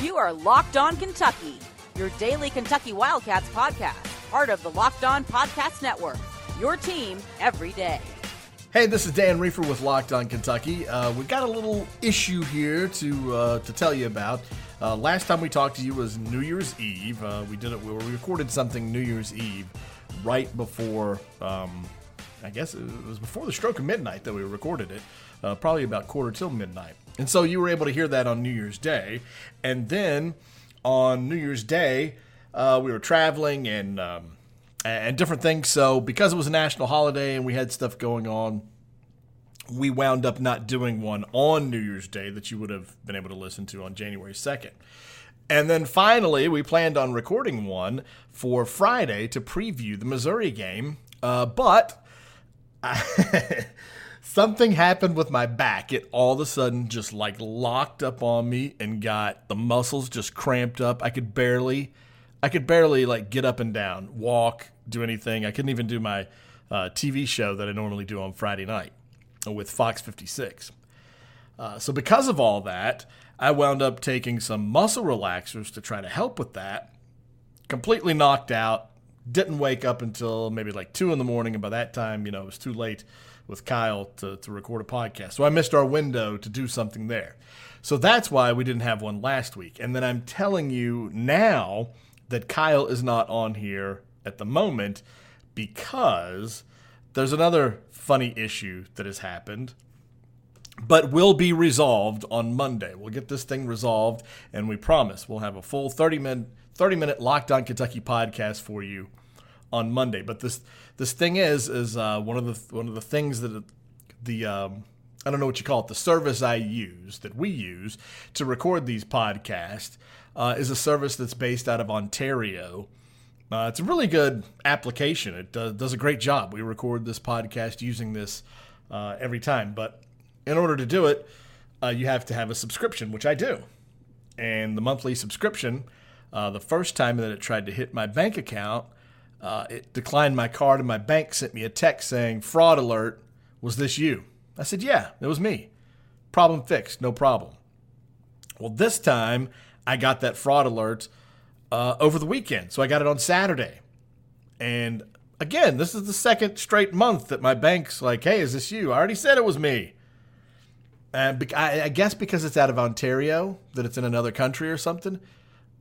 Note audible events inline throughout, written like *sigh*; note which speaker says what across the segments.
Speaker 1: You are Locked On Kentucky, your daily Kentucky Wildcats podcast, part of the Locked On Podcast Network. Your team every day.
Speaker 2: Hey, this is Dan Reefer with Locked On Kentucky. Uh, we got a little issue here to uh, to tell you about. Uh, last time we talked to you was New Year's Eve. Uh, we did it. We recorded something New Year's Eve, right before. Um, I guess it was before the stroke of midnight that we recorded it. Uh, probably about quarter till midnight. And so you were able to hear that on New Year's Day, and then on New Year's Day uh, we were traveling and. Um, and different things. So, because it was a national holiday and we had stuff going on, we wound up not doing one on New Year's Day that you would have been able to listen to on January 2nd. And then finally, we planned on recording one for Friday to preview the Missouri game. Uh, but *laughs* Something happened with my back. It all of a sudden just like locked up on me and got the muscles just cramped up. I could barely I could barely like get up and down, walk, do anything. I couldn't even do my uh, TV show that I normally do on Friday night with Fox 56. Uh, so because of all that, I wound up taking some muscle relaxers to try to help with that. Completely knocked out. Didn't wake up until maybe like two in the morning, and by that time, you know, it was too late with Kyle to, to record a podcast. So I missed our window to do something there. So that's why we didn't have one last week. And then I'm telling you now that Kyle is not on here at the moment because there's another funny issue that has happened, but will be resolved on Monday. We'll get this thing resolved, and we promise we'll have a full 30 minute 30 minute Locked On Kentucky podcast for you on Monday. But this this thing is is uh, one of the one of the things that the um, I don't know what you call it the service I use that we use to record these podcasts uh, is a service that's based out of Ontario. Uh, it's a really good application. It does, does, a great job. We record this podcast using this uh, every time. But in order to do it, uh, you have to have a subscription, which I do. And the monthly subscription, uh, the first time that it tried to hit my bank account, uh, it declined my card, and my bank sent me a text saying, Fraud alert, was this you? I said, Yeah, it was me. Problem fixed, no problem. Well, this time, I got that fraud alert uh, over the weekend. So I got it on Saturday. And again, this is the second straight month that my bank's like, hey, is this you? I already said it was me. And I guess because it's out of Ontario, that it's in another country or something,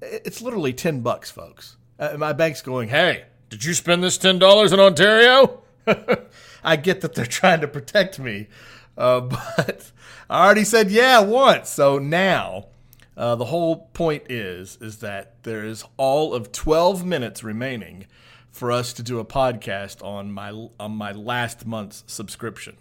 Speaker 2: it's literally 10 bucks, folks. Uh, my bank's going, hey, did you spend this $10 in Ontario? *laughs* I get that they're trying to protect me, uh, *laughs* but I already said yeah once. So now uh, the whole point is is that there is all of 12 minutes remaining for us to do a podcast on my on my last month's subscription.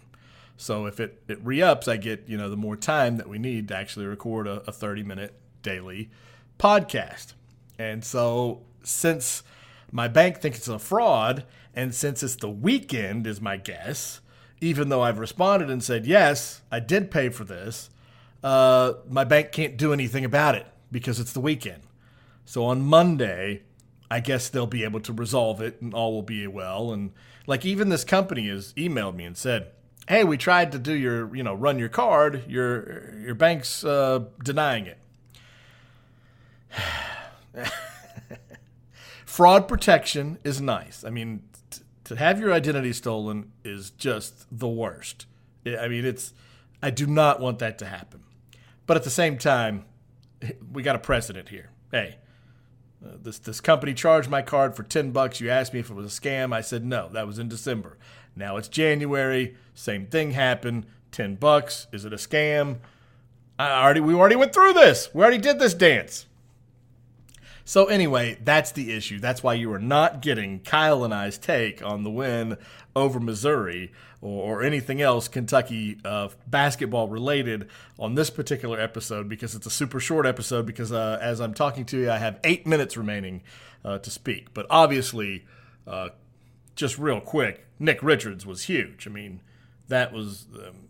Speaker 2: So if it, it re-ups, I get, you know, the more time that we need to actually record a, a 30 minute daily podcast. And so since my bank thinks it's a fraud, and since it's the weekend is my guess, even though I've responded and said, yes, I did pay for this, uh, my bank can't do anything about it because it's the weekend. So on Monday, I guess they'll be able to resolve it and all will be well. And like even this company has emailed me and said, "Hey, we tried to do your, you know, run your card. Your your bank's uh, denying it." *sighs* Fraud protection is nice. I mean, t- to have your identity stolen is just the worst. I mean, it's I do not want that to happen. But at the same time, *laughs* we got a precedent here. Hey, uh, this this company charged my card for 10 bucks. You asked me if it was a scam. I said no. That was in December. Now it's January. Same thing happened. 10 bucks. Is it a scam? I already we already went through this. We already did this dance. So anyway, that's the issue. That's why you are not getting Kyle and I's take on the win over Missouri or, or anything else Kentucky uh, basketball related on this particular episode because it's a super short episode. Because uh, as I'm talking to you, I have eight minutes remaining uh, to speak. But obviously, uh, just real quick, Nick Richards was huge. I mean, that was um,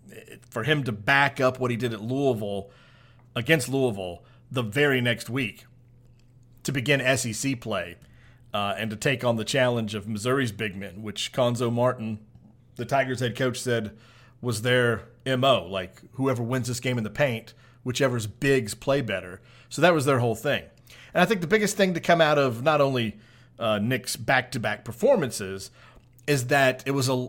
Speaker 2: for him to back up what he did at Louisville against Louisville the very next week to begin SEC play. Uh, and to take on the challenge of Missouri's big men, which Cuonzo Martin the Tigers head coach said was their MO. Like, whoever wins this game in the paint, whichever's bigs play better. So that was their whole thing. And I think the biggest thing to come out of not only uh, Nick's back to back performances is that it was a,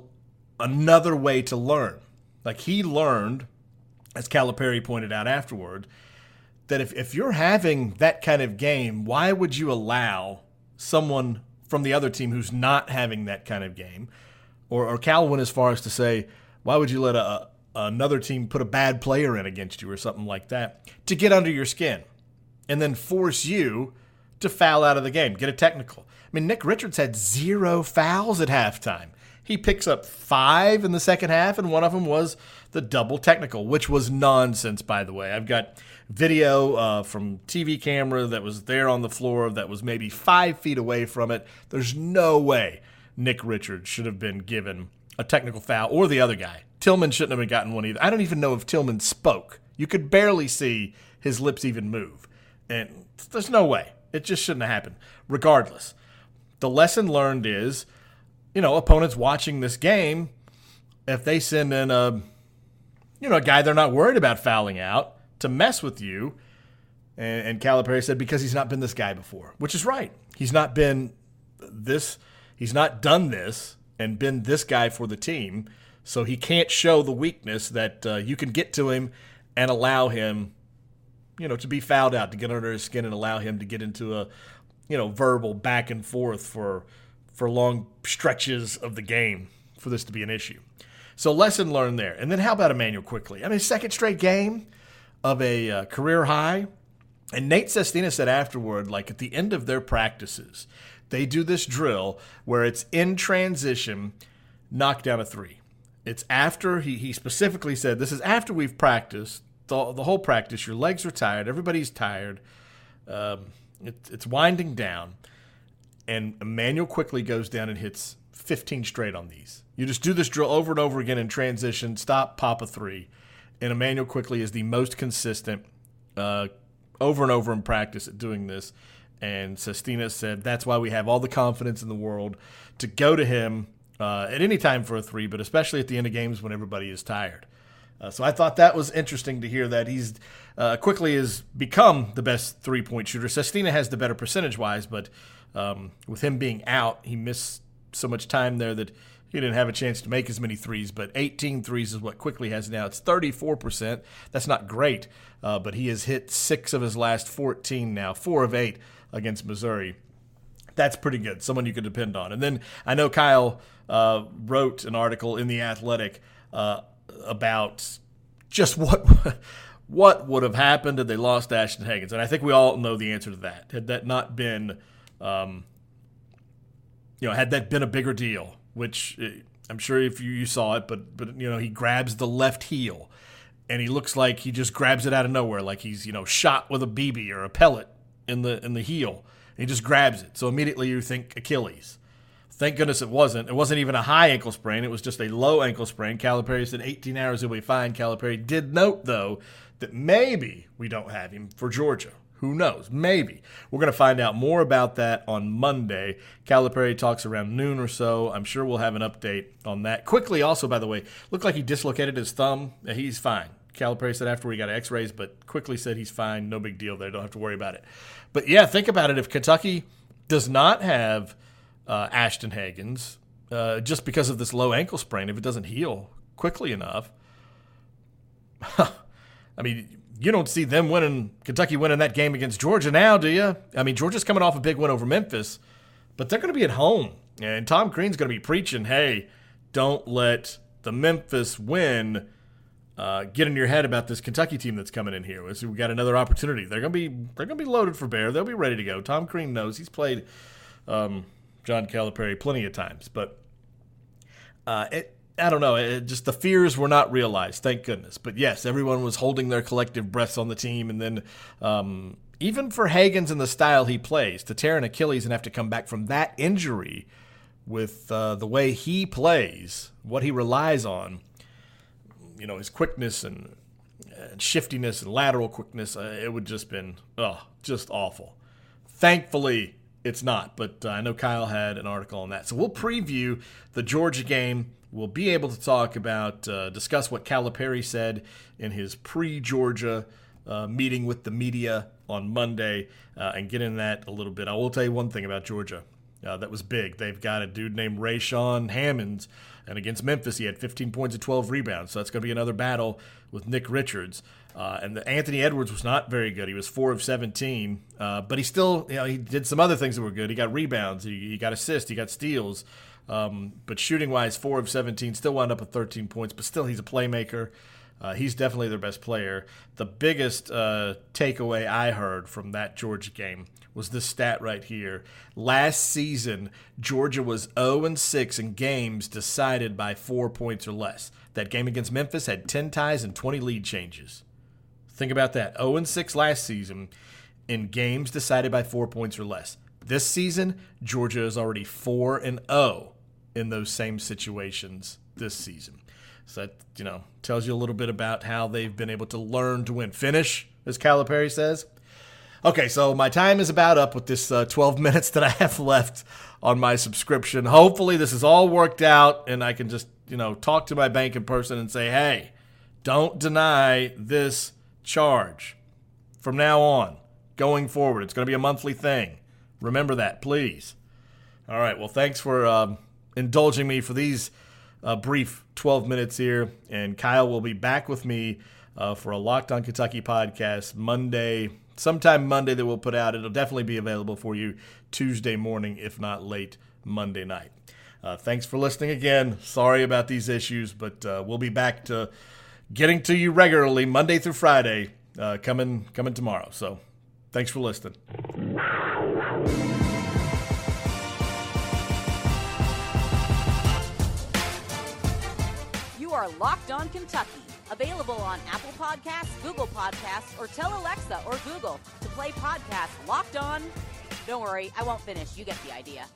Speaker 2: another way to learn. Like, he learned, as Calipari pointed out afterward, that if, if you're having that kind of game, why would you allow someone from the other team who's not having that kind of game? Or, or Cal went as far as to say, why would you let a, another team put a bad player in against you or something like that to get under your skin and then force you to foul out of the game, get a technical? I mean, Nick Richards had zero fouls at halftime. He picks up five in the second half, and one of them was the double technical, which was nonsense, by the way. I've got video uh, from TV camera that was there on the floor that was maybe five feet away from it. There's no way Nick Richards should have been given a technical foul or the other guy. Tillman shouldn't have gotten one either. I don't even know if Tillman spoke. You could barely see his lips even move. And there's no way. It just shouldn't have happened. Regardless, the lesson learned is you know, opponents watching this game, if they send in a, you know, a guy they're not worried about fouling out to mess with you, and, and Calipari said because he's not been this guy before, which is right. He's not been this. He's not done this and been this guy for the team, so he can't show the weakness that uh, you can get to him and allow him, you know, to be fouled out, to get under his skin and allow him to get into a, you know, verbal back and forth for for long stretches of the game for this to be an issue. So lesson learned there. And then how about Immanuel Quickley? I mean, second straight game of a uh, career high. And Nate Sestina said afterward, like at the end of their practices, they do this drill where it's in transition, knock down a three. It's after he, he specifically said this is after we've practiced the, the whole practice. Your legs are tired. Everybody's tired. Um, it, it's winding down and Immanuel Quickley goes down and hits 15 straight on these. You just do this drill over and over again in transition, stop, pop a three. And Immanuel Quickley is the most consistent uh, over and over in practice at doing this. And Sestina said that's why we have all the confidence in the world to go to him uh, at any time for a three, but especially at the end of games when everybody is tired. Uh, so I thought that was interesting to hear that he's uh, Quickley has become the best three point shooter. Sestina has the better percentage wise, but um, with him being out, he missed so much time there that he didn't have a chance to make as many threes. But 18 threes is what Quickley has now. It's 34%. That's not great, uh, but he has hit six of his last 14 now, four of eight against Missouri. That's pretty good. Someone you could depend on. And then I know Kyle uh, wrote an article in the Athletic uh, about just what *laughs* what would have happened had they lost Ashton Hagans? and I think we all know the answer to that. Had that not been um, you know, had that been a bigger deal, which eh, I'm sure if you, you saw it, but but you know, he grabs the left heel, and he looks like he just grabs it out of nowhere, like he's you know shot with a BB or a pellet in the in the heel. He just grabs it, so immediately you think Achilles. Thank goodness it wasn't. It wasn't even a high ankle sprain. It was just a low ankle sprain. Calipari said 18 hours he'll be fine. Calipari did note though that maybe we don't have him for Georgia. Who knows? Maybe. We're going to find out more about that on Monday. Calipari talks around noon or so. I'm sure we'll have an update on that. Quickley, also, by the way, looked like he dislocated his thumb. He's fine. Calipari said after we got x rays, but Quickley said he's fine. No big deal there. Don't have to worry about it. But yeah, think about it. If Kentucky does not have uh, Ashton Hagans, uh, just because of this low ankle sprain, if it doesn't heal quickly enough, *laughs* I mean, you don't see them winning Kentucky winning that game against Georgia now, do you? I mean, Georgia's coming off a big win over Memphis, but they're going to be at home, and Tom Crean's going to be preaching, "Hey, don't let the Memphis win uh, get in your head about this Kentucky team that's coming in here. We got another opportunity. They're going to be they're going to be loaded for bear. They'll be ready to go. Tom Crean knows he's played um, John Calipari plenty of times, but uh, it I don't know. It, just the fears were not realized, thank goodness. But yes, everyone was holding their collective breaths on the team, and then um, even for Hagans and the style he plays, to tear an Achilles and have to come back from that injury with uh, the way he plays, what he relies on, you know, his quickness and, and shiftiness and lateral quickness, uh, it would just been oh, just awful. Thankfully, it's not, but uh, I know Kyle had an article on that. So we'll preview the Georgia game We'll be able to talk about, uh, discuss what Calipari said in his pre Georgia uh, meeting with the media on Monday uh, and get in that a little bit. I will tell you one thing about Georgia. Uh, that was big. They've got a dude named Rayshaun Hammonds, and against Memphis, he had 15 points and 12 rebounds. So that's going to be another battle with Nick Richards. Uh, and the, Anthony Edwards was not very good. He was four of 17, uh, but he still, you know, he did some other things that were good. He got rebounds, he, he got assists, he got steals. Um, but shooting wise, four of 17, still wound up with 13 points. But still, he's a playmaker. Uh, he's definitely their best player. The biggest uh, takeaway I heard from that Georgia game was this stat right here. Last season, Georgia was 0 and 6 in games decided by four points or less. That game against Memphis had 10 ties and 20 lead changes. Think about that 0 6 last season in games decided by four points or less. This season, Georgia is already 4 and 0 in those same situations this season. So that, you know, tells you a little bit about how they've been able to learn to win. Finish, as Calipari says. Okay, so my time is about up with this uh, 12 *laughs* minutes that I have left on my subscription. Hopefully, this is all worked out and I can just, you know, talk to my bank in person and say, hey, don't deny this charge from now on, going forward. It's going to be a monthly thing. Remember that, please. All right, well, thanks for um, indulging me for these a brief 12 minutes here, and Kyle will be back with me uh, for a Locked On Kentucky podcast Monday, sometime Monday that we'll put out. It'll definitely be available for you Tuesday morning, if not late Monday night. Uh, thanks for listening again. Sorry about these issues, but uh, we'll be back to getting to you regularly Monday through Friday, uh, coming coming tomorrow. So, thanks for listening.
Speaker 1: You are Locked On Kentucky, available on Apple Podcasts, Google Podcasts, or tell Alexa or Google to play podcast Locked On. Don't worry, I won't finish. You get the idea.